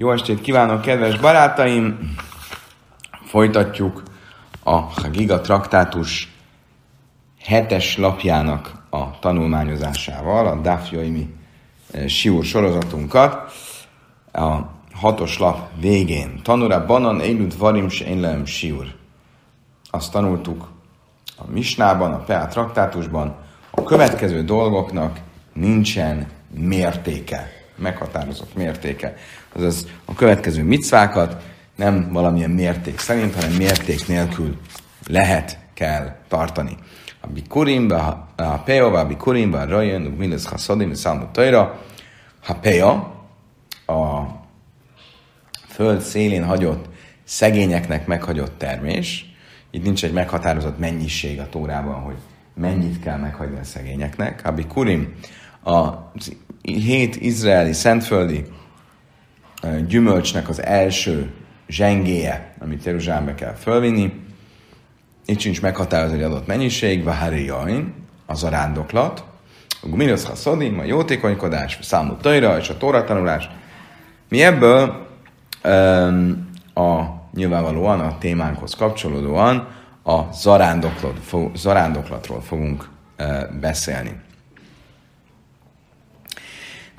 Jó estét kívánok, kedves barátaim! Folytatjuk a Hagiga traktátus hetes lapjának a tanulmányozásával, a Dafjoimi eh, Siúr sorozatunkat. A hatos lap végén. Tanura banan élült varim én Siúr. Azt tanultuk a Misnában, a Pea traktátusban, a következő dolgoknak nincsen mértéke, meghatározott mértéke. Azaz a következő micvákat nem valamilyen mérték szerint, hanem mérték nélkül lehet, kell tartani. A bikurimba, a peova, a bikurimba, a rajon, a mindez haszadim, a számot tajra, ha pea, a föld szélén hagyott szegényeknek meghagyott termés, itt nincs egy meghatározott mennyiség a tórában, hogy mennyit kell meghagyni a szegényeknek. Abi Kurim, a hét izraeli szentföldi gyümölcsnek az első zsengéje, amit Jeruzsálembe kell fölvinni. Itt sincs meghatározó egy adott mennyiség, Vahari Jain, az a rándoklat, a Guminos Haszodim, a jótékonykodás, a számú tajra és a tóratanulás. Mi ebből a nyilvánvalóan a témánkhoz kapcsolódóan a zarándoklatról fogunk beszélni.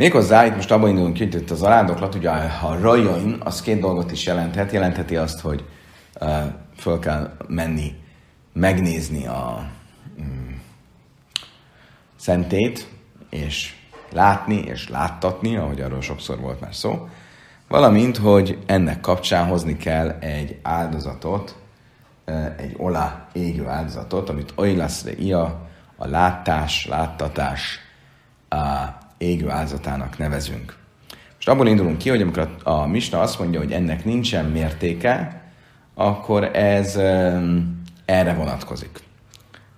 Méghozzá, itt most abban indulunk ki, hogy a zarándoklat, ugye a rajain, az két dolgot is jelenthet. Jelentheti azt, hogy uh, föl kell menni, megnézni a um, szentét, és látni, és láttatni, ahogy arról sokszor volt már szó. Valamint, hogy ennek kapcsán hozni kell egy áldozatot, egy olá égő áldozatot, amit oilaszre ia, a látás, láttatás, a égő áldozatának nevezünk. Most abból indulunk ki, hogy amikor a, a Misna azt mondja, hogy ennek nincsen mértéke, akkor ez um, erre vonatkozik.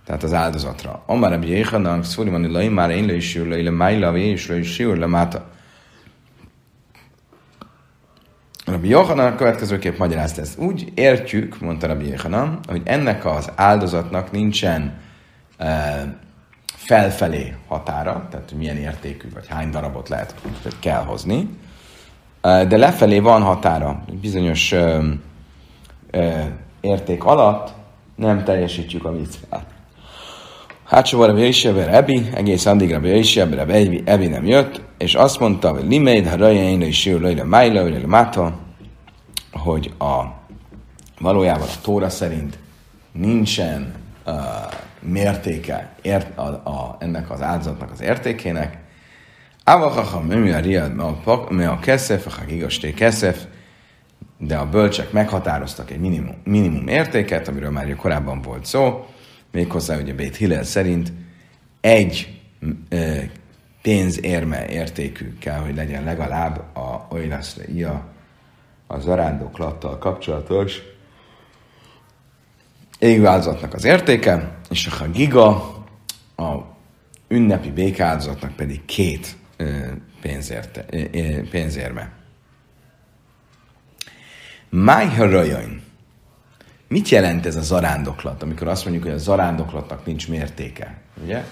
Tehát az áldozatra. Amár Rabbi Jéhanak, Szfurimani Lai, már én le is le, Májla, és le is le, Máta. Rabbi Jóhanan a következőképp magyarázta ezt. Úgy értjük, mondta Rabbi Jóhanan, hogy ennek az áldozatnak nincsen e, felfelé határa, tehát milyen értékű, vagy hány darabot lehet, hogy kell hozni, de lefelé van határa. Bizonyos e, e, érték alatt nem teljesítjük a viccát. Hát szóval Rabbi Yishever Ebi, egész addig Rabbi Yishever Ebi, nem jött, és azt mondta, hogy Limeid, ha Rajainra is jön, Lajra Májla, Máta, hogy a valójában a Tóra szerint nincsen uh, mértéke ért, a, a, ennek az áldozatnak az értékének. Avachacha mi a riad, mi a keszef, a igazté keszef, de a bölcsek meghatároztak egy minimum, minimum értéket, amiről már korábban volt szó, méghozzá ugye Bét Hillel szerint egy e, pénzérme értékű kell, hogy legyen legalább a oilaszre ia a zarándoklattal kapcsolatos égváltozatnak az értéke, és a giga a ünnepi békáldozatnak pedig két pénzérte, pénzérme. Májharajain. Mit jelent ez a zarándoklat, amikor azt mondjuk, hogy a zarándoklatnak nincs mértéke? Ugye?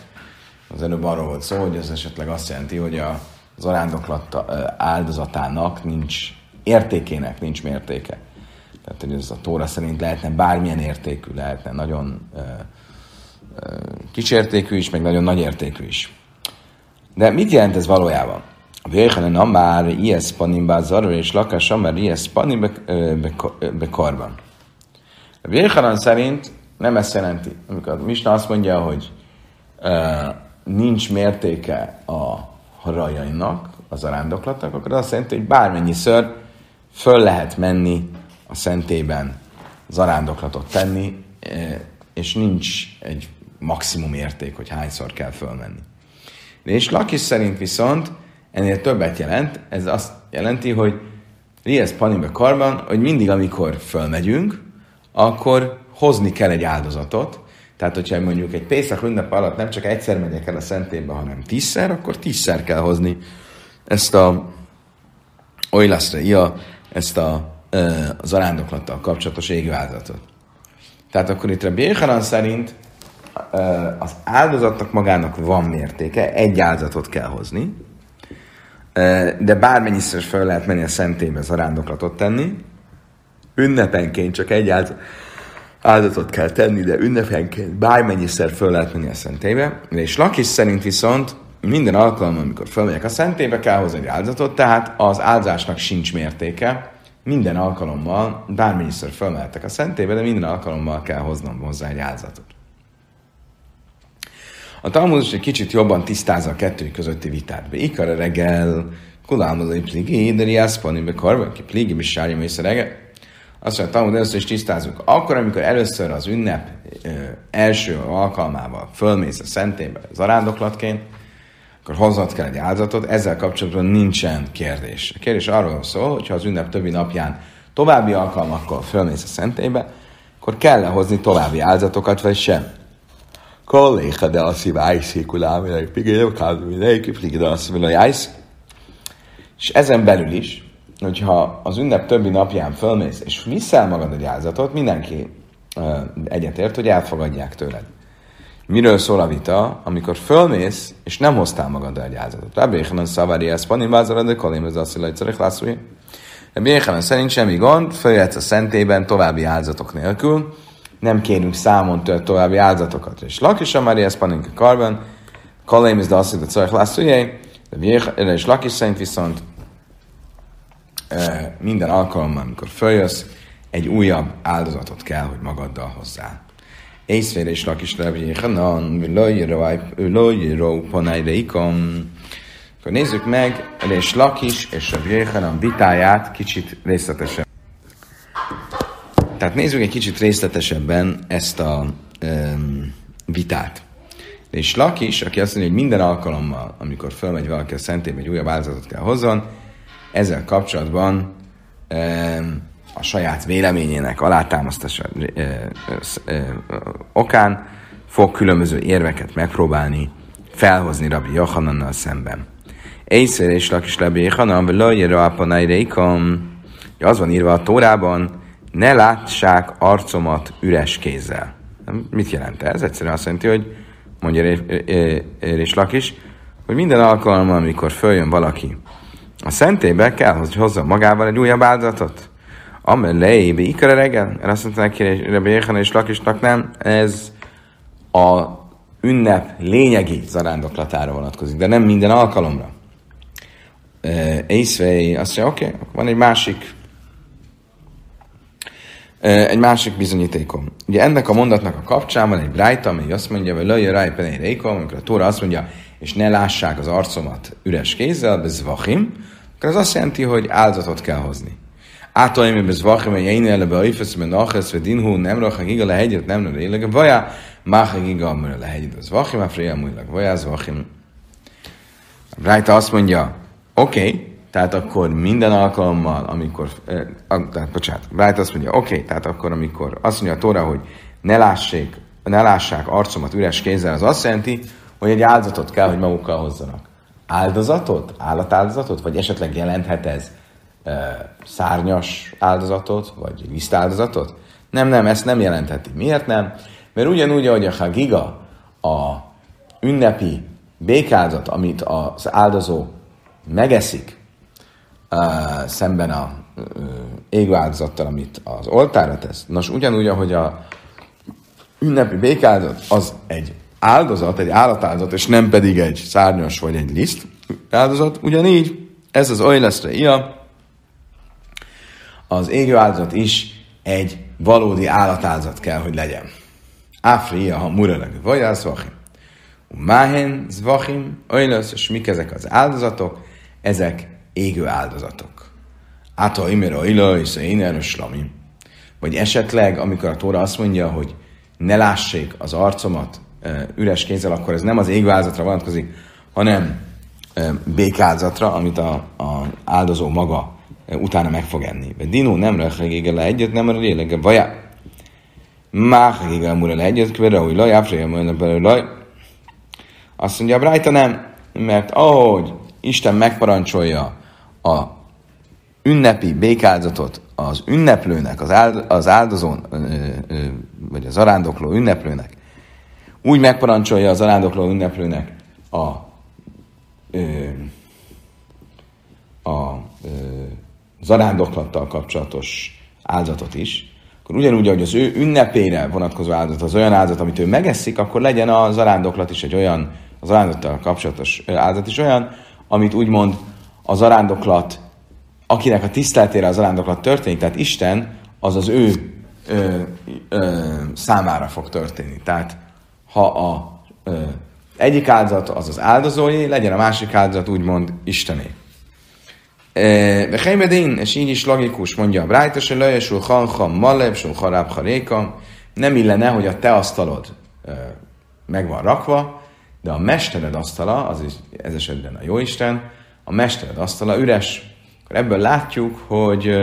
Az előbb arról volt szó, hogy ez esetleg azt jelenti, hogy a zarándoklat áldozatának nincs értékének nincs mértéke. Tehát, hogy ez a Tóra szerint lehetne bármilyen értékű, lehetne nagyon uh, uh, kisértékű is, meg nagyon nagy értékű is. De mit jelent ez valójában? A Véhanen már ilyes panim zarra és lakása, mert ilyes panim bekarban. A Véhanen szerint nem ezt jelenti. Amikor Misna azt mondja, hogy uh, nincs mértéke a harajainak, az arándoklatnak, akkor azt jelenti, hogy bármennyiszer föl lehet menni a szentében zarándoklatot tenni, e, és nincs egy maximum érték, hogy hányszor kell fölmenni. És Lakis szerint viszont ennél többet jelent, ez azt jelenti, hogy Riesz Panibe karban, hogy mindig, amikor fölmegyünk, akkor hozni kell egy áldozatot. Tehát, hogyha mondjuk egy Pészak ünnep alatt nem csak egyszer megyek el a szentébe, hanem tízszer, akkor tízszer kell hozni ezt a olylaszra, ja, ezt a, az arándoklattal kapcsolatos égő áldozatot. Tehát akkor itt a Béhanan szerint az áldozatnak magának van mértéke, egy áldozatot kell hozni, de bármennyiszer fel lehet menni a szentébe zarándoklatot tenni. Ünnepenként csak egy áldozatot kell tenni, de ünnepenként bármennyiszer föl lehet menni a szentébe. És Lakis szerint viszont minden alkalommal, amikor fölmegyek a szentébe, kell hozni egy áldozatot, tehát az áldozásnak sincs mértéke. Minden alkalommal, bármennyiszer fölmehetek a szentébe, de minden alkalommal kell hoznom hozzá egy áldozatot. A Talmud egy kicsit jobban tisztázza a kettő közötti vitát. Be ikar a reggel, kulámozai pligi, de riászpani be karba, ki pligi, mi sárja mész reggel. Azt mondja, Talmud először is tisztázunk. Akkor, amikor először az ünnep ö, első alkalmával fölmész a szentébe zarándoklatként, akkor hoznod kell egy áldozatot, ezzel kapcsolatban nincsen kérdés. A kérdés arról szól, hogy ha az ünnep többi napján további alkalmakkal fölmész a szentébe, akkor kell hozni további áldozatokat, vagy sem. Kolléha de a szívájszi kulámileg, pigél, kádmileg, pigél, a szívájsz. És ezen belül is, hogyha az ünnep többi napján fölmész, és viszel magad egy áldozatot, mindenki egyetért, hogy elfogadják tőled. Miről szól a vita, amikor fölmész, és nem hoztál magad egy áldozatot? Rabbi Yechanan szavari ezt panim de kolim ez azt hogy szerek lászúj. Rabbi Yechanan szerint semmi gond, följöhetsz a szentében további áldozatok nélkül, nem kérünk számon tőle további áldozatokat. És Lakis Amari ezt panim karban, kolim ez azt hogy szerek lászúj, és Lakis szerint viszont minden alkalommal, amikor följössz, egy újabb áldozatot kell, hogy magaddal hozzá. Észfér és lakis Rabbi Hanan, Lojró Panajreikom. Akkor nézzük meg és Lakis és Rabbi Hanan vitáját kicsit részletesen. Tehát nézzük egy kicsit részletesebben ezt a um, vitát. És Lakis, aki azt mondja, hogy minden alkalommal, amikor fölmegy valaki a szentébe, egy újabb áldozatot kell hozzon, ezzel kapcsolatban um, a saját véleményének alátámasztása okán fog különböző érveket megpróbálni felhozni Rabbi Johannannal szemben. Egyszer és lakis Rabbi Johannan, vagy lajjera apanaireikom, az van írva a Tórában, ne látsák arcomat üres kézzel. Mit jelent ez? Egyszerűen azt jelenti, hogy mondja és lakis, hogy minden alkalommal, amikor följön valaki a szentébe, kell, hogy hozza magával egy újabb áldozatot. Amelé, be ikara reggel? Erre azt mondta neki, Rebbe és Lakisnak nem, ez a ünnep lényegi zarándoklatára vonatkozik, de nem minden alkalomra. Észvei azt mondja, oké, okay, van egy másik egy másik bizonyítékom. Ugye ennek a mondatnak a kapcsán van egy brájta, ami azt mondja, hogy lajja rájpen egy amikor a Tóra azt mondja, és ne lássák az arcomat üres kézzel, de zvachim, akkor az azt jelenti, hogy áldozatot kell hozni. Átoim bezvachim, hogy én ele beifesz, ben achesz, vagy dinhu, nem rach, giga lehegyet, nem rach, élege, vaja, mach, giga, amire lehegyet, az vachim, a freja, mújlag, vaja, az vachim. Rájta azt mondja, oké, okay, tehát akkor minden alkalommal, amikor, eh, tehát, bocsánat, Rájta azt mondja, oké, okay, tehát akkor amikor azt mondja a Tóra, hogy ne lássék, ne lássák arcomat üres kézzel, az azt jelenti, hogy egy áldozatot kell, hogy magukkal hozzanak. Áldozatot? Állatáldozatot? Vagy esetleg jelenthet ez szárnyas áldozatot, vagy lisztáldozatot? Nem, nem, ezt nem jelentheti. Miért nem? Mert ugyanúgy, ahogy a Hagiga, a ünnepi békázat, amit az áldozó megeszik, szemben a égő áldozattal, amit az oltára tesz. Nos, ugyanúgy, ahogy a ünnepi békázat az egy áldozat, egy állatáldozat, és nem pedig egy szárnyas vagy egy liszt áldozat, ugyanígy ez az olylaszra ia, az égő áldozat is egy valódi állatáldozat kell, hogy legyen. Áfria, ha muralag, vagy az vachim. Máhen, zvachim, olylasz, és mik ezek az áldozatok? Ezek égő áldozatok. Áta imere olyla, és én slamim. Vagy esetleg, amikor a Tóra azt mondja, hogy ne lássék az arcomat üres kézzel, akkor ez nem az égő áldozatra vonatkozik, hanem békázatra, amit a, a áldozó maga utána meg fog enni. De dinó nem rechegége le egyet, nem a lélege vaja. Máhegége mura le egyet, kvere, hogy laj, áfreja majd belőle laj. Azt mondja, a Brájta nem, mert ahogy Isten megparancsolja a ünnepi békáldozatot az ünneplőnek, az áldozón, vagy az arándokló ünneplőnek, úgy megparancsolja az arándokló ünneplőnek a ö, a ö, zarándoklattal kapcsolatos áldozatot is, akkor ugyanúgy, hogy az ő ünnepére vonatkozó áldozat az olyan áldozat, amit ő megeszik, akkor legyen a zarándoklat is egy olyan, az zarándoklattal kapcsolatos áldozat is olyan, amit úgymond a zarándoklat, akinek a tiszteletére a zarándoklat történik, tehát Isten, az az ő ö, ö, számára fog történni. Tehát ha a ö, egyik áldozat az az áldozói, legyen a másik áldozat úgymond Istené. De Heimedin, és így is logikus, mondja a Brájta, se löjesul hanham maleb, sul harab haréka, nem illene, hogy a te asztalod meg van rakva, de a mestered asztala, az is ez esetben a Jóisten, a mestered asztala üres. Akkor ebből látjuk, hogy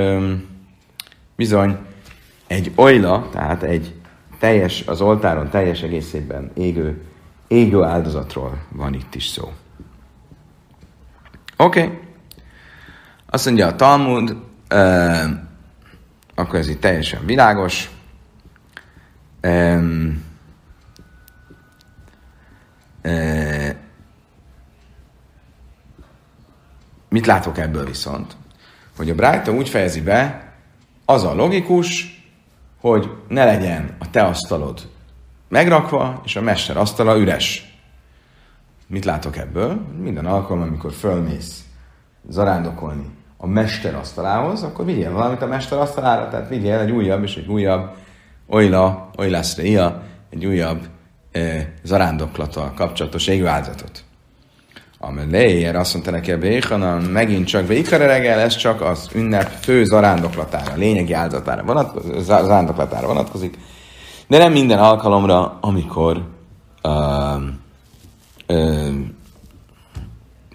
bizony egy olyla, tehát egy teljes, az oltáron teljes egészében égő, égő áldozatról van itt is szó. Oké. Okay. Azt mondja a Talmud, uh, akkor ez itt teljesen világos. Um, uh, mit látok ebből viszont? Hogy a Brájta úgy fejezi be, az a logikus, hogy ne legyen a te asztalod megrakva, és a mester asztala üres. Mit látok ebből? Minden alkalom, amikor fölmész zarándokolni a mester asztalához, akkor vigyél valamit a mester asztalára, tehát vigyél egy újabb és egy újabb olyla, olylászreia, egy újabb e, zarándoklattal kapcsolatos égő áldozatot. Amelé, azt mondta neki a Béhanan, megint csak Békare reggel, ez csak az ünnep fő zarándoklatára, lényegi áldozatára vonatkozik, zarándoklatára vonatkozik, de nem minden alkalomra, amikor uh, uh,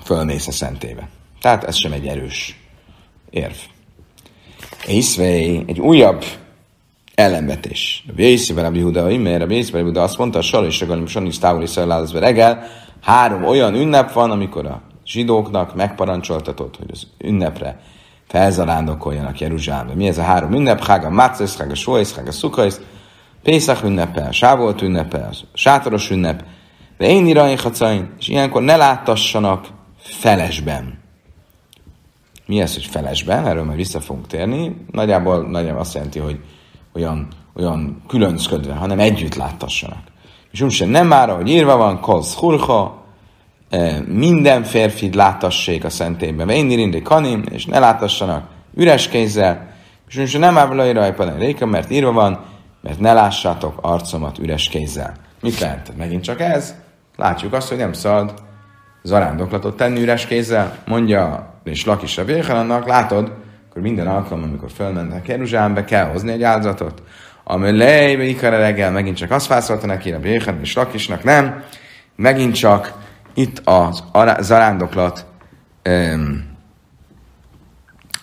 fölmész a szentébe. Tehát ez sem egy erős érv. Észvei, egy újabb ellenvetés. A Jézszi Rabbi Huda, mert a Jézszi Rabbi Huda azt mondta, Sal és Regalim Sanis Távoli Szajlálazve reggel, három olyan ünnep van, amikor a zsidóknak megparancsoltatott, hogy az ünnepre felzarándokoljanak Jeruzsálembe. Mi ez a három ünnep? Hága Mácesz, Hága Sóész, Hága Szukaisz, Pészak ünnepe, Sávolt ünnepe, Sátoros ünnep, de én irain és ilyenkor ne láttassanak felesben. Mi ez, hogy felesben? Erről majd vissza fogunk térni. Nagyjából, nagyjából azt jelenti, hogy olyan, olyan különcködve, hanem együtt láttassanak. És úgy nem már, hogy írva van, koz hurha, e, minden férfi láttassék a szentében, én irindi kanim, és ne láttassanak üres kézzel, és úgy nem már rajta réka, mert írva van, mert ne lássátok arcomat üres kézzel. Mit lehet? Megint csak ez? Látjuk azt, hogy nem szabad zarándoklatot tenni üres kézzel, mondja és Lakis a Véhalannak, látod, akkor minden alkalom, amikor fölmentek Jeruzsálembe, kell hozni egy áldozatot. Ami lejbe ikare reggel, megint csak azt válaszolta neki, a Véhalan és Lakisnak, nem, megint csak itt az zarándoklat um,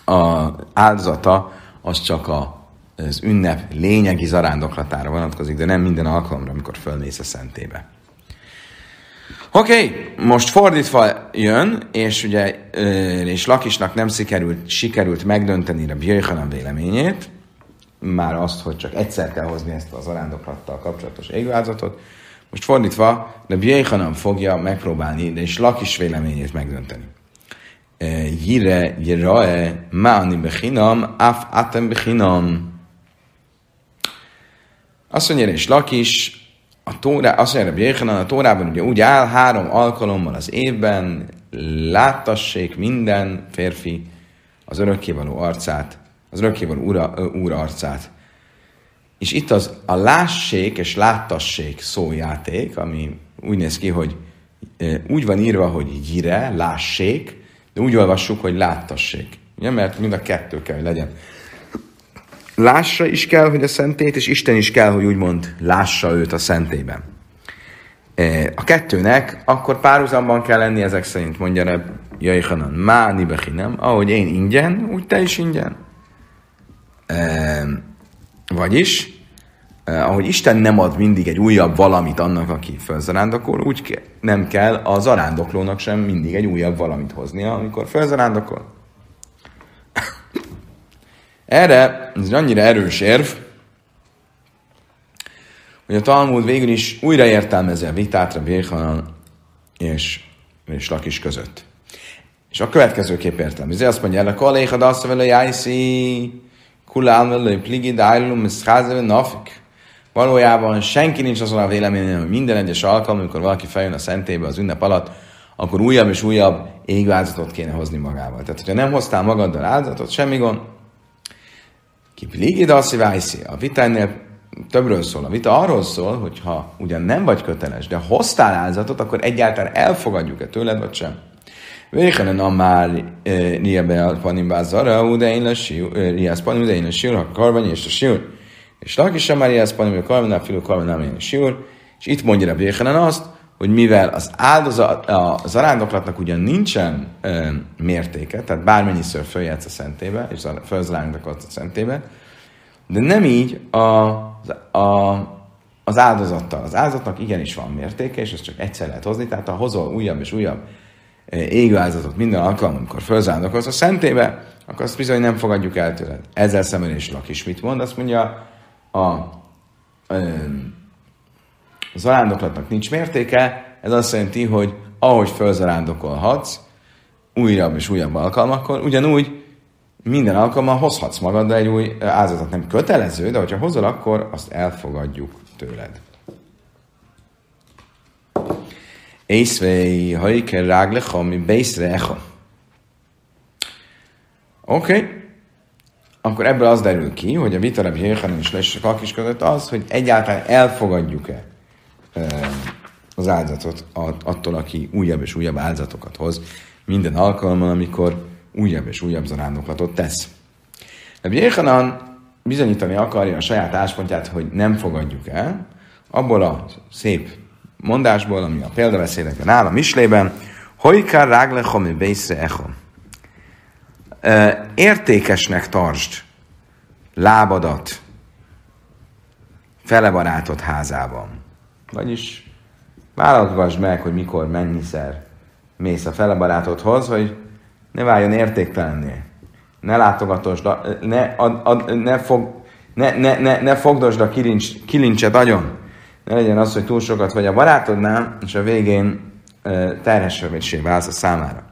a áldozata, az csak a, az ünnep lényegi zarándoklatára vonatkozik, de nem minden alkalomra, amikor fölmész a szentébe. Oké, okay, most fordítva jön, és ugye, és Lakisnak nem sikerült, sikerült megdönteni a Bjöjhanan véleményét, már azt, hogy csak egyszer kell hozni ezt az arándoklattal kapcsolatos égvázatot. Most fordítva, de Bjöjhanan fogja megpróbálni, de és Lakis véleményét megdönteni. Jire, jirae, maani bechinam, af atem bechinam. Azt mondja, és Lakis, a Tórá, azt mondja, Jéhanan, a Tórában ugye úgy áll, három alkalommal az évben láttassék minden férfi az örökkévaló arcát, az örökkévaló úra, úr arcát. És itt az a lássék és láttassék szójáték, ami úgy néz ki, hogy úgy van írva, hogy gyire, lássék, de úgy olvassuk, hogy láttassék. Ugye? Mert mind a kettő kell, hogy legyen lássa is kell, hogy a szentét, és Isten is kell, hogy úgymond lássa őt a szentében. E, a kettőnek akkor párhuzamban kell lenni ezek szerint, mondja Reb Jaichanan, má nem, ahogy én ingyen, úgy te is ingyen. E, vagyis, eh, ahogy Isten nem ad mindig egy újabb valamit annak, aki felzarándokol, úgy nem kell a zarándoklónak sem mindig egy újabb valamit hoznia, amikor felzarándokol. Erre, ez annyira erős érv, hogy a Talmud végül is újra értelmezi a vitát a Béhanan és, és Lakis között. És a következőképp értelmezi. Azt mondja, a kolléga azt vele jájszi, kulán vele szkáze, nafik. Valójában senki nincs azon a véleményen, hogy minden egyes alkalom, amikor valaki feljön a szentébe az ünnep alatt, akkor újabb és újabb égváltozatot kéne hozni magával. Tehát, hogyha nem hoztál magaddal áldozatot, semmi gond. Ki pligi, a vita ennél többről szól. A vita arról szól, hogy ha ugyan nem vagy köteles, de hoztál áldozatot, akkor egyáltalán elfogadjuk-e tőled, vagy sem. Véhenen a már niebe a panimba zara, de én lesz riász panim, de én lesz siúr, ha karvany és a siúr. És laki sem már riász panim, a karvany, a filú karvany, nem én siúr. És itt mondja a Véhenen azt, hogy mivel az áldozat, a zarándoklatnak ugyan nincsen e, mértéke, tehát bármennyiszor följátsz a szentébe, és fölzarándokolsz a szentébe, de nem így a, a, az áldozattal. Az áldozatnak igenis van mértéke, és ezt csak egyszer lehet hozni, tehát ha hozol újabb és újabb égő áldozatot minden alkalom, amikor fölzárdokolsz a szentébe, akkor azt bizony nem fogadjuk el tőled. Ezzel szemben is Lakis mit mond? Azt mondja, a, a, a zarándoklatnak nincs mértéke, ez azt jelenti, hogy ahogy fölzarándokolhatsz, újabb és újabb alkalmakkor, ugyanúgy minden alkalommal hozhatsz magaddal egy új áldozatot. Nem kötelező, de hogyha hozol, akkor azt elfogadjuk tőled. Észvei, hajker ráglecha, mi bészre echa. Oké. Akkor ebből az derül ki, hogy a vita Rabbi Jéhanan és Lesz is között az, hogy egyáltalán elfogadjuk-e az áldozatot attól, aki újabb és újabb áldozatokat hoz minden alkalommal, amikor újabb és újabb zarándoklatot tesz. Rabbi Jéhanan bizonyítani akarja a saját áspontját, hogy nem fogadjuk el, abból a szép mondásból, ami a példabeszédekben áll a Mislében, Hojkár ráglechom bészre echom. Értékesnek tartsd lábadat fele barátot házában. Vagyis vállalkozd meg, hogy mikor, mennyiszer mész a fele barátodhoz, hogy ne váljon értéktelenné. Ne látogatosd, ne, ad, ad, ne, fog, ne, ne, ne, ne fogdosd a kilincs, kilincset agyon ne legyen az, hogy túl sokat vagy a barátodnál, és a végén terhessevétsé válsz a számára.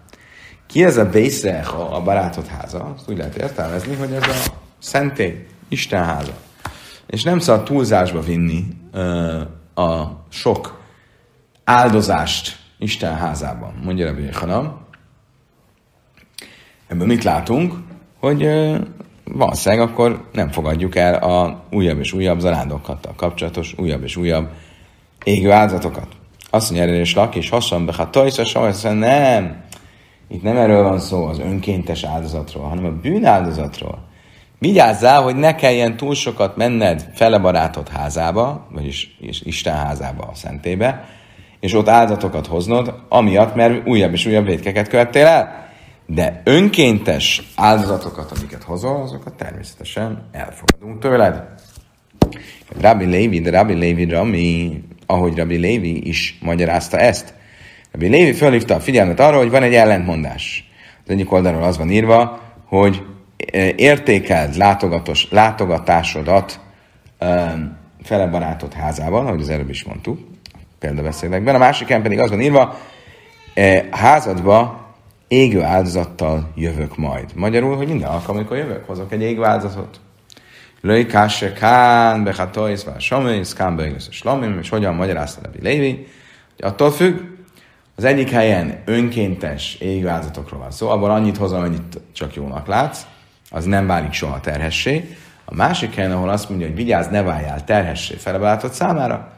Ki ez a Bészrecha, a barátod háza? Azt úgy lehet értelmezni, hogy ez a szentély, Isten háza. És nem szabad túlzásba vinni a sok áldozást Isten házában, mondja Rabbi Hanam. Ebből mit látunk? Hogy valószínűleg akkor nem fogadjuk el a újabb és újabb zarándokkal kapcsolatos újabb és újabb égő áldozatokat. Azt mondja, erre és lak, és hasonló, be, hát tojsza, nem. Itt nem erről van szó, az önkéntes áldozatról, hanem a bűnáldozatról. Vigyázzál, hogy ne kelljen túl sokat menned fele barátod házába, vagyis Isten házába, a szentébe, és ott áldatokat hoznod, amiatt, mert újabb és újabb vétkeket követtél el. De önkéntes áldozatokat, amiket hozol, azokat természetesen elfogadunk tőled. Rabbi Lévi, de Rabbi Lévi Rami, ahogy Rabbi Lévi is magyarázta ezt. Rabbi Lévi fölhívta a figyelmet arra, hogy van egy ellentmondás. Az egyik oldalról az van írva, hogy értékeld látogatos, látogatásodat fele barátod házában, ahogy az előbb is mondtuk, példabeszédekben. A másik pedig az van írva, házadba égő áldozattal jövök majd. Magyarul, hogy minden alkalom, amikor jövök, hozok egy égő áldozatot. Löj kásse kán, bechatojsz, vár samész, kán beigesz a slamim, és hogyan magyarázta Levi Lévi, hogy attól függ, az egyik helyen önkéntes égő áldozatokról van szó, abban annyit hozom, amennyit csak jónak látsz, az nem válik soha terhessé. A másik helyen, ahol azt mondja, hogy vigyázz, ne váljál terhessé felebáltott számára,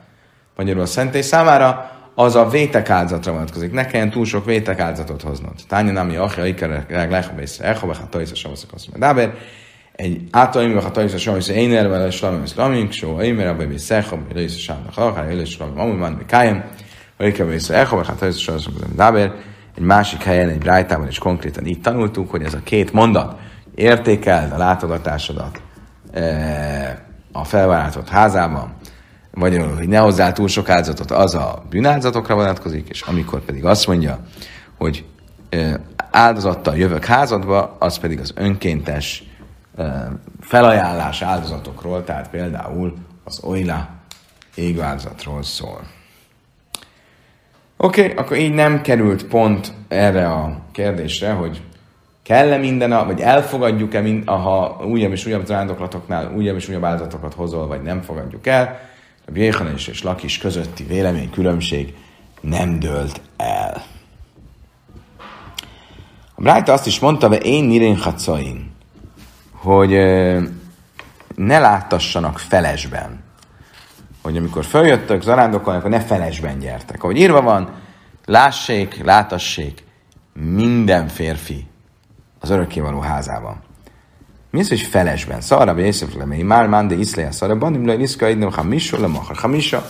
magyarul a szentély számára, az a vétek vonatkozik. Ne kelljen túl sok vétek áldozatot hoznod. Tányi nami achja ikerek lechbész echobe ha tajsz a savaszak azt Dáber, egy általim, ha tajsz a savaszak én erve, és lamim, és lamim, só, mire, vagy szechom, vagy lész a sámnak, és lamim, amúgy van, vagy kájem, vagy ikerbe echobe, ha tajsz a savaszak Dáber, egy másik helyen, egy brájtában is konkrétan így tanultuk, hogy ez a két mondat, értékeld a látogatásodat eh, a felvállalatot házában, magyarul, hogy ne hozzá túl sok áldozatot, az a bűnáldozatokra vonatkozik, és amikor pedig azt mondja, hogy áldozattal jövök házadba, az pedig az önkéntes felajánlás áldozatokról, tehát például az oila égő áldozatról szól. Oké, okay, akkor így nem került pont erre a kérdésre, hogy kell-e minden, vagy elfogadjuk-e, ha újabb és újabb zarándoklatoknál újabb és újabb áldatokat hozol, vagy nem fogadjuk el. A Jéhanes és Lakis közötti vélemény különbség nem dőlt el. A Brájta azt is mondta, hogy én Nirén Hacain, hogy ne láttassanak felesben. Hogy amikor följöttök zarándokolni, akkor ne felesben gyertek. Ahogy írva van, lássék, látassék minden férfi az örökkévaló házában. Mi az, hogy felesben? Szarra be Észef lemei, már mánde iszleje szarra, bandim le iszka idnem hamisra le machar hamisa.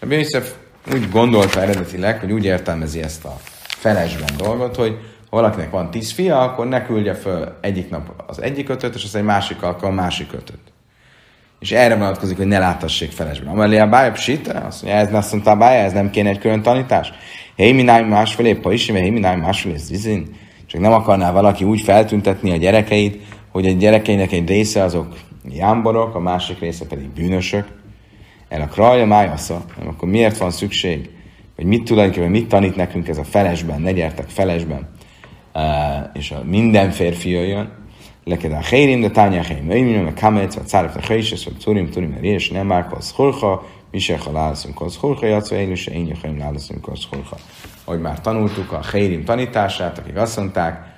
A Észef úgy gondolta eredetileg, hogy úgy értelmezi ezt a felesben dolgot, hogy ha valakinek van tíz fia, akkor ne küldje föl egyik nap az egyik ötöt, és az egy másik alkalom másik ötöt. És erre vonatkozik, hogy ne láttassék felesben. Amelé a bája psita, azt mondja, ez azt mondta a bája, ez nem kéne egy külön tanítás. Hé, mi náj másfelé, pa is, hé, mi náj másfelé, zizin. Csak nem akarná valaki úgy feltüntetni a gyerekeit, hogy egy gyerekeinek egy része azok jámborok, a másik része pedig bűnösök. El a kraja májasza, akkor miért van szükség, hogy mit tulajdonképpen mit tanít nekünk ez a felesben, ne gyertek felesben, uh, és a minden férfi jöjjön, leked a hérim, de tánya hérim, öjmim, a kamet, vagy cárif, a héses, vagy turim, turim, a és nem már kosz hulha, mi se halálaszunk hulha, játszva én is, én jöjjön lálaszunk kosz hulha. Ahogy már tanultuk a hérim tanítását, akik azt mondták,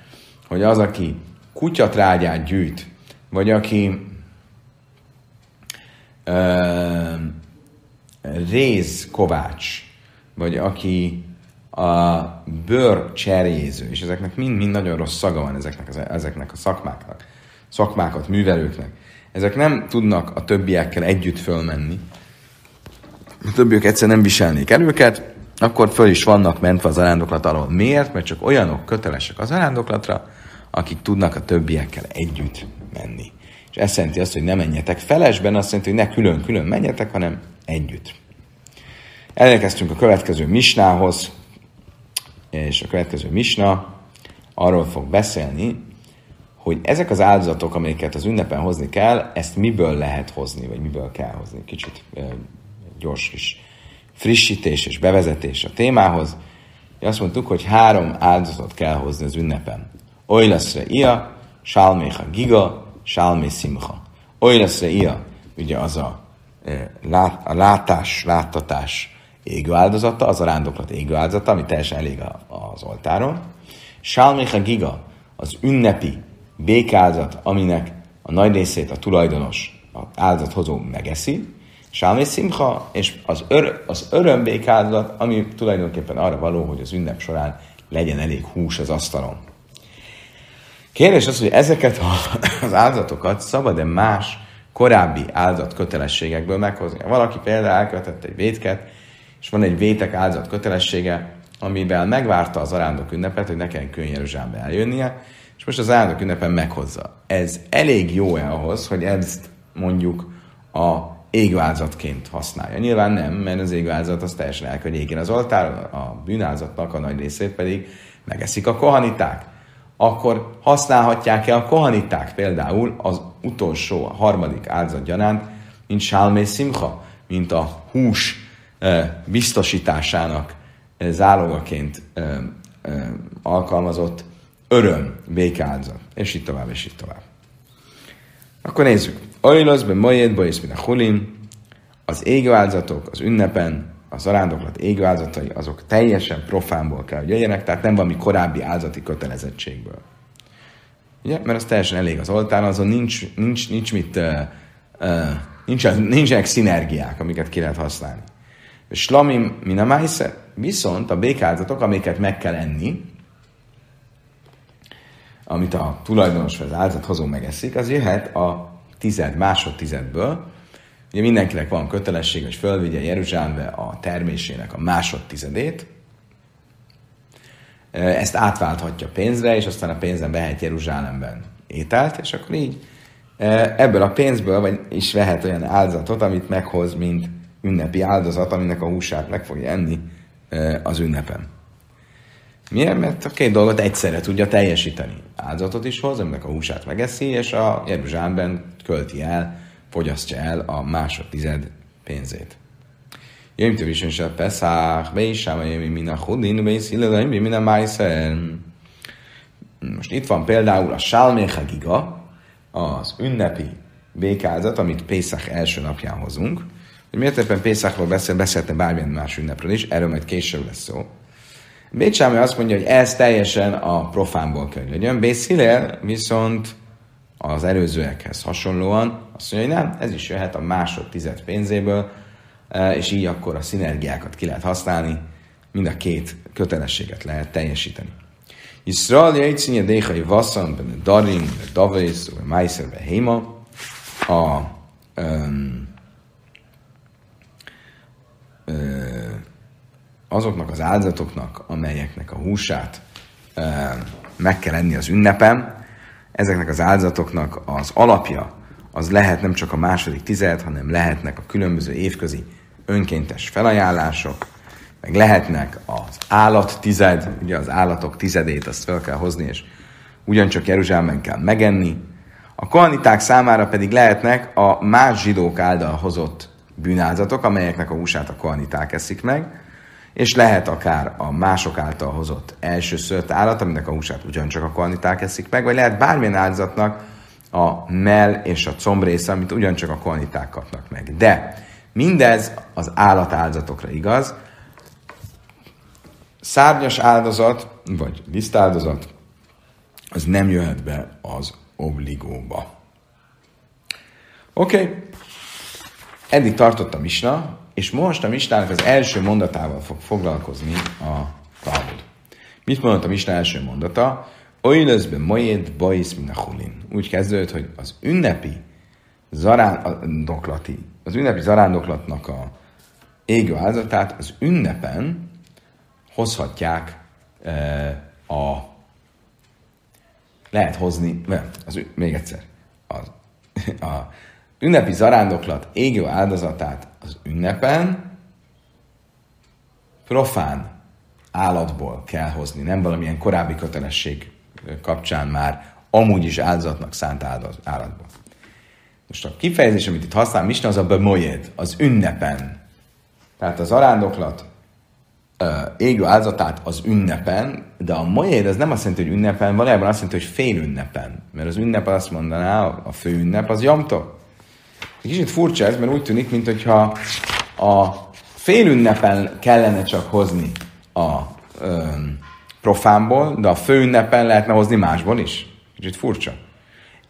hogy az, aki kutyatrágyát gyűjt, vagy aki uh, réz kovács, vagy aki a bőr cseréző, és ezeknek mind-mind nagyon rossz szaga van ezeknek, ezeknek a szakmáknak, szakmákat, művelőknek. Ezek nem tudnak a többiekkel együtt fölmenni, a többiek egyszer nem viselnék el akkor föl is vannak mentve az arándoklat alól. Miért? Mert csak olyanok kötelesek az arándoklatra, akik tudnak a többiekkel együtt menni. És ez jelenti azt, hogy ne menjetek felesben, azt jelenti, hogy ne külön-külön menjetek, hanem együtt. Elérkeztünk a következő misnához, és a következő misna arról fog beszélni, hogy ezek az áldozatok, amiket az ünnepen hozni kell, ezt miből lehet hozni, vagy miből kell hozni. Kicsit gyors kis frissítés és bevezetés a témához. Azt mondtuk, hogy három áldozatot kell hozni az ünnepen. Oilaszre ia, sálméha giga, sálmé simcha. Oilaszre ia, ugye az a, a látás, láttatás égő áldozata, az a rándoklat égő áldozata, ami teljesen elég az oltáron. Sálméha giga, az ünnepi békáldozat, aminek a nagy részét a tulajdonos, az áldozathozó megeszi. Sálmé simcha, és az, ör, az békáldozat, ami tulajdonképpen arra való, hogy az ünnep során legyen elég hús az asztalon. Kérdés az, hogy ezeket az áldozatokat szabad-e más korábbi áldozat kötelességekből meghozni. Valaki például elkövetett egy vétket, és van egy vétek áldozat kötelessége, amivel megvárta az arándok ünnepet, hogy ne kelljen Jeruzsálembe eljönnie, és most az arándok ünnepen meghozza. Ez elég jó-e ahhoz, hogy ezt mondjuk a égvázatként használja. Nyilván nem, mert az égvázat az teljesen el, hogy égjen az oltár, a bűnázatnak a nagy részét pedig megeszik a kohaniták akkor használhatják-e a kohaniták például az utolsó, a harmadik áldozat mint Sálmé Simcha, mint a hús biztosításának zálogaként alkalmazott öröm békáldozat, és így tovább, és így tovább. Akkor nézzük. Ajlasz be majed, bajesz, mint a hulim, az égő áldozatok az ünnepen az arándoklat égő áldozatai, azok teljesen profánból kell, hogy jöjjenek, tehát nem valami korábbi áldozati kötelezettségből. Ugye? Mert az teljesen elég az oltáron, azon nincs, nincs, nincs mit, uh, uh, nincs, nincsenek szinergiák, amiket ki lehet használni. És slamim minamájsze, viszont a békáltatok, amiket meg kell enni, amit a tulajdonos vagy az áldozathozó megeszik, az jöhet a tized, másodtizedből, Ugye mindenkinek van kötelesség, hogy fölvigye Jeruzsálembe a termésének a másodtizedét, ezt átválthatja pénzre, és aztán a pénzen vehet Jeruzsálemben ételt, és akkor így ebből a pénzből vagy is vehet olyan áldozatot, amit meghoz, mint ünnepi áldozat, aminek a húsát meg fogja enni az ünnepen. Miért? Mert a két dolgot egyszerre tudja teljesíteni. Áldozatot is hoz, aminek a húsát megeszi, és a Jeruzsálemben költi el fogyasztja el a másodtized pénzét. Jöjjön több is a Peszák, be is sem, jöjjön min a Hudin, be is min a Májszer. Most itt van például a Sálméha az ünnepi békázat, amit Pészak első napján hozunk. Hogy miért éppen Pészakról beszél, beszéltem bármilyen más ünnepről is, erről majd később lesz szó. Bécsámi azt mondja, hogy ez teljesen a profánból kell, legyen. Bészilel viszont az előzőekhez hasonlóan azt mondja, hogy nem, ez is jöhet a másod tized pénzéből, e, és így akkor a szinergiákat ki lehet használni, mind a két kötelességet lehet teljesíteni. Yisrael jajcinye déhai vasszan, benne darim, benne davész, vagy májszer, héma, a um, azoknak az áldozatoknak, amelyeknek a húsát meg kell enni az ünnepen, ezeknek az áldozatoknak az alapja az lehet nem csak a második tized, hanem lehetnek a különböző évközi önkéntes felajánlások, meg lehetnek az állat tized, ugye az állatok tizedét azt fel kell hozni, és ugyancsak Jeruzsálemben kell megenni. A kohaniták számára pedig lehetnek a más zsidók által hozott bűnáldozatok, amelyeknek a húsát a kohaniták eszik meg, és lehet akár a mások által hozott első szőtt állat, aminek a húsát ugyancsak a kohaniták eszik meg, vagy lehet bármilyen áldozatnak a mell és a combrésze, amit ugyancsak a kohaniták kapnak meg. De mindez az állatáldozatokra igaz. Szárnyas áldozat, vagy lisztáldozat, az nem jöhet be az obligóba. Oké, okay. eddig tartott a misna, és most a Mistának az első mondatával fog foglalkozni a Talmud. Mit mondott a Mistá első mondata? Oilözbe majed bajsz minachulin. Úgy kezdődött, hogy az ünnepi zarándoklati, az ünnepi zarándoklatnak a égő áldozatát az ünnepen hozhatják e, a lehet hozni, nem, az, még egyszer, az, a ünnepi zarándoklat égő áldozatát az ünnepen profán állatból kell hozni, nem valamilyen korábbi kötelesség kapcsán már amúgy is áldozatnak szánt állatból. Most a kifejezés, amit itt használ Misna, az a bemojed, az ünnepen. Tehát az arándoklat égő áldozatát az ünnepen, de a mojed az nem azt jelenti, hogy ünnepen, valójában azt jelenti, hogy fél ünnepen. Mert az ünnep azt mondaná, a fő ünnep az jamtok. Kicsit furcsa ez, mert úgy tűnik, mintha a félünnepen kellene csak hozni a ö, profánból, de a főünnepen lehetne hozni másból is. Kicsit furcsa.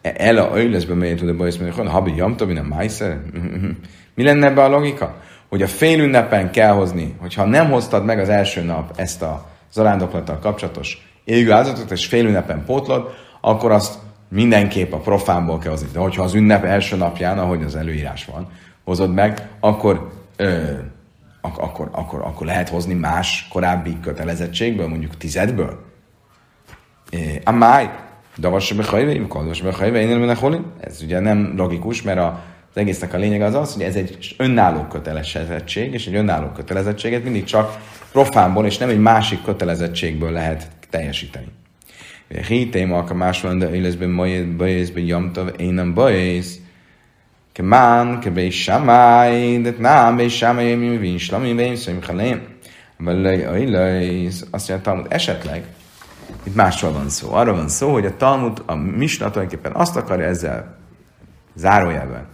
E, el a öjleszbe melyet tud a bajsz, hogy habi jamta, nem májszer. Mi lenne ebbe a logika? Hogy a félünnepen kell hozni, hogyha nem hoztad meg az első nap ezt a zarándoklattal kapcsolatos égő áldozatot, és félünnepen pótlod, akkor azt mindenképp a profánból kell hozni. De hogyha az ünnep első napján, ahogy az előírás van, hozod meg, akkor, ö, ak- akkor, akkor, akkor lehet hozni más korábbi kötelezettségből, mondjuk tizedből. A máj, davas behajve, kaldas behajve, én Ez ugye nem logikus, mert a, az egésznek a lényeg az az, hogy ez egy önálló kötelezettség, és egy önálló kötelezettséget mindig csak profánból, és nem egy másik kötelezettségből lehet teljesíteni. Más van, de éleszben majed bajészben jamtav, én nem bajész. Kemán, kebé samáj, de nem, bé samáj, mi vin slami, bé szöjm halém. Velej, ajlajsz. Azt mondja, Talmud, esetleg, itt másról van szó. Arra van szó, hogy a Talmud, a Misna tulajdonképpen azt akarja ezzel zárójelben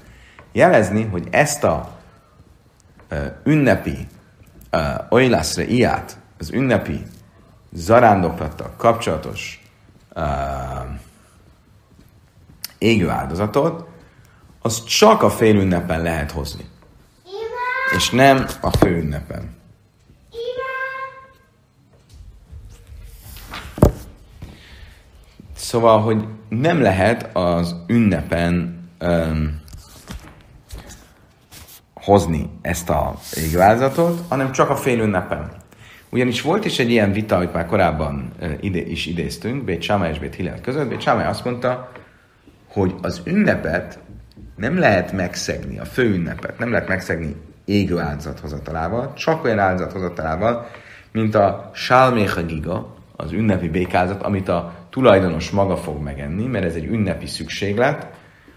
jelezni, hogy ezt a uh, ünnepi uh, oilászra iát, az ünnepi zarándoklattal kapcsolatos uh, égő áldozatot, az csak a fél ünnepen lehet hozni. És nem a fő ünnepen. Szóval, hogy nem lehet az ünnepen um, hozni ezt a égvázatot, hanem csak a fél ünnepen. Ugyanis volt is egy ilyen vita, amit már korábban ide, is idéztünk, Bét Sámai és Bét Hillel között. Bét Sámai azt mondta, hogy az ünnepet nem lehet megszegni, a fő ünnepet nem lehet megszegni égő áldozathozatalával, csak olyan áldozathozatalával, mint a Sálméha Giga, az ünnepi békázat, amit a tulajdonos maga fog megenni, mert ez egy ünnepi szükséglet,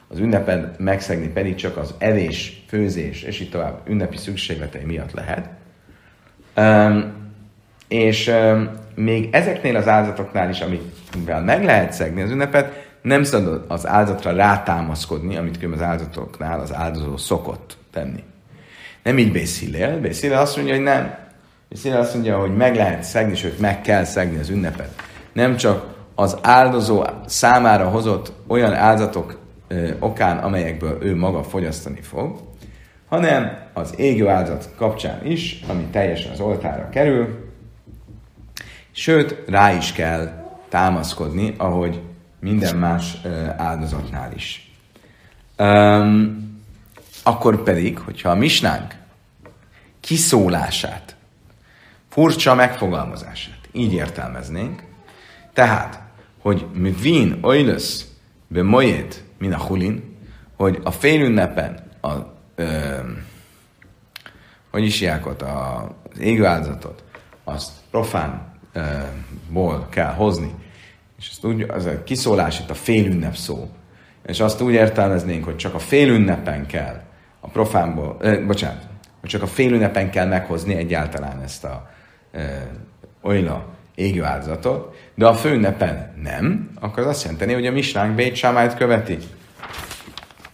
az ünnepet megszegni pedig csak az evés, főzés, és így tovább ünnepi szükségletei miatt lehet. És még ezeknél az áldozatoknál is, amivel meg lehet szegni az ünnepet, nem szabad az áldozatra rátámaszkodni, amit az áldozatoknál az áldozó szokott tenni. Nem így Bészillél. Bészillél azt mondja, hogy nem. Bészillél azt mondja, hogy meg lehet szegni, sőt meg kell szegni az ünnepet. Nem csak az áldozó számára hozott olyan áldozatok ö, okán, amelyekből ő maga fogyasztani fog, hanem az égő áldozat kapcsán is, ami teljesen az oltára kerül, sőt, rá is kell támaszkodni, ahogy minden más áldozatnál is. Um, akkor pedig, hogyha a misnánk kiszólását, furcsa megfogalmazását így értelmeznénk, tehát, hogy mi vin oilös be mojét, min a hulin, hogy a félünnepen a, ö, hogy is ott, a, az égő áldozatot, azt profánból kell hozni, és ezt úgy, az a kiszólás itt a félünnep szó, és azt úgy értelmeznénk, hogy csak a félünnepen kell a profánból, eh, bocsánat, hogy csak a félünnepen kell meghozni egyáltalán ezt a eh, olyla égő áldozatot, de a főünnepen nem, akkor az azt jelenti, hogy a misnánk Bét követi.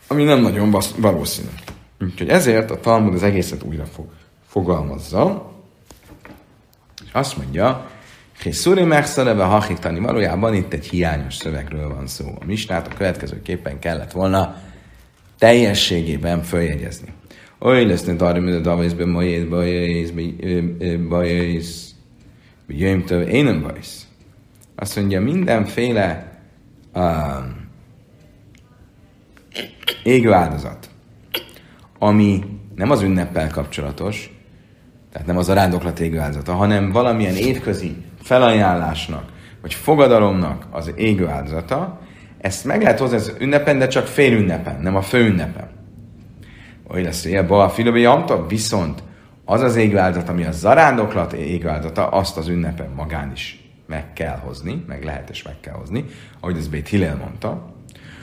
Ami nem nagyon valószínű. Úgyhogy ezért a Talmud az egészet újra fog, fogalmazza, és azt mondja, Hiszuri megszaleve hachitani, valójában itt egy hiányos szövegről van szó. A misnát a következőképpen kellett volna teljességében följegyezni. Oly lesz ne darim, de davészbe majész, bajész, bajész, jöjjmtől, én nem bajsz. Azt mondja, mindenféle um, égő áldozat, ami nem az ünneppel kapcsolatos, tehát nem az a rándoklat égő áldozata, hanem valamilyen évközi felajánlásnak, vagy fogadalomnak az égő áldozata, ezt meg lehet hozni az ünnepen, de csak fél ünnepen, nem a fő ünnepen. Hogy lesz ilyen a filobi amta, viszont az az égő áldozat, ami a zarándoklat égő áldozata, azt az ünnepen magán is meg kell hozni, meg lehet és meg kell hozni, ahogy ez Bét Hillel mondta.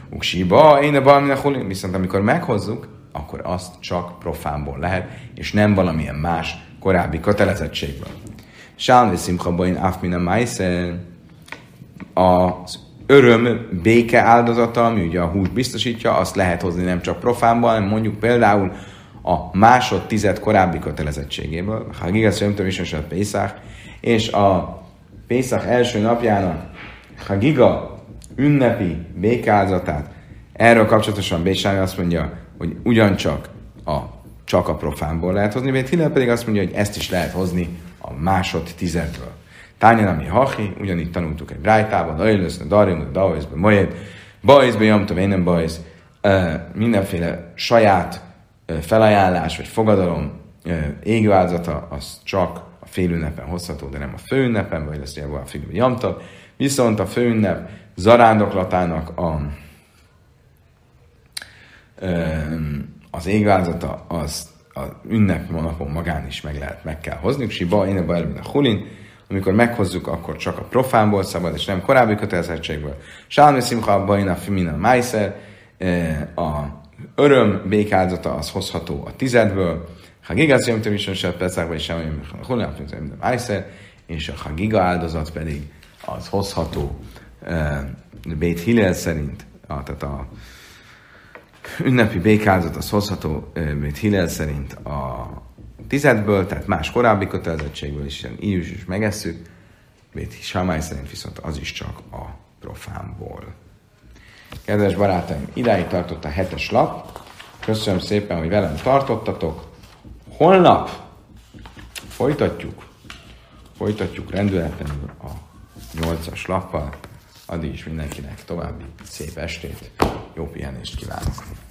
Uksiba, én a balmin viszont amikor meghozzuk, akkor azt csak profánból lehet, és nem valamilyen más korábbi kötelezettségből. Sálni szimcha bain afmina májszer, az öröm béke áldozata, ami ugye a hús biztosítja, azt lehet hozni nem csak profánban, hanem mondjuk például a másod tized korábbi kötelezettségéből, ha igaz, hogy is a Pészák, és a Pészak első napjának ha giga ünnepi békáldozatát, erről kapcsolatosan Bésány azt mondja, hogy ugyancsak a, csak a profánból lehet hozni, mert Hillel pedig azt mondja, hogy ezt is lehet hozni a másod tizedből. Tányan, ami hachi, ugyanígy tanultuk egy brájtában, dajlőszne, darim, dajzbe, majed, bajzbe, jamtov, én nem bajz, mindenféle saját felajánlás vagy fogadalom égő áldozata, az csak a félünnepen hozható, de nem a főünnepen, vagy lesz a félő jamtov. Viszont a főünnep zarándoklatának a, az égvázata az a ünnep napon magán is meg lehet, meg kell hozni. Siba, én a a hulin, amikor meghozzuk, akkor csak a profánból szabad, és nem korábbi kötelezettségből. Sálmi szimcha bajna fimina májszer, a öröm békáldata az hozható a tizedből, ha gigász jömtöm is, se pecákba is sem hulin, májszer, és a hagiga áldozat pedig az hozható Bét Hillel szerint, a, tehát a ünnepi békázat az hozható, mint Hillel szerint a tizedből, tehát más korábbi kötelezettségből is, így is, is megesszük, mint Samály szerint viszont az is csak a profánból. Kedves barátaim, idáig tartott a hetes lap. Köszönöm szépen, hogy velem tartottatok. Holnap folytatjuk, folytatjuk rendületlenül a nyolcas lappal. Addig is mindenkinek további szép estét, jó pihenést kívánok!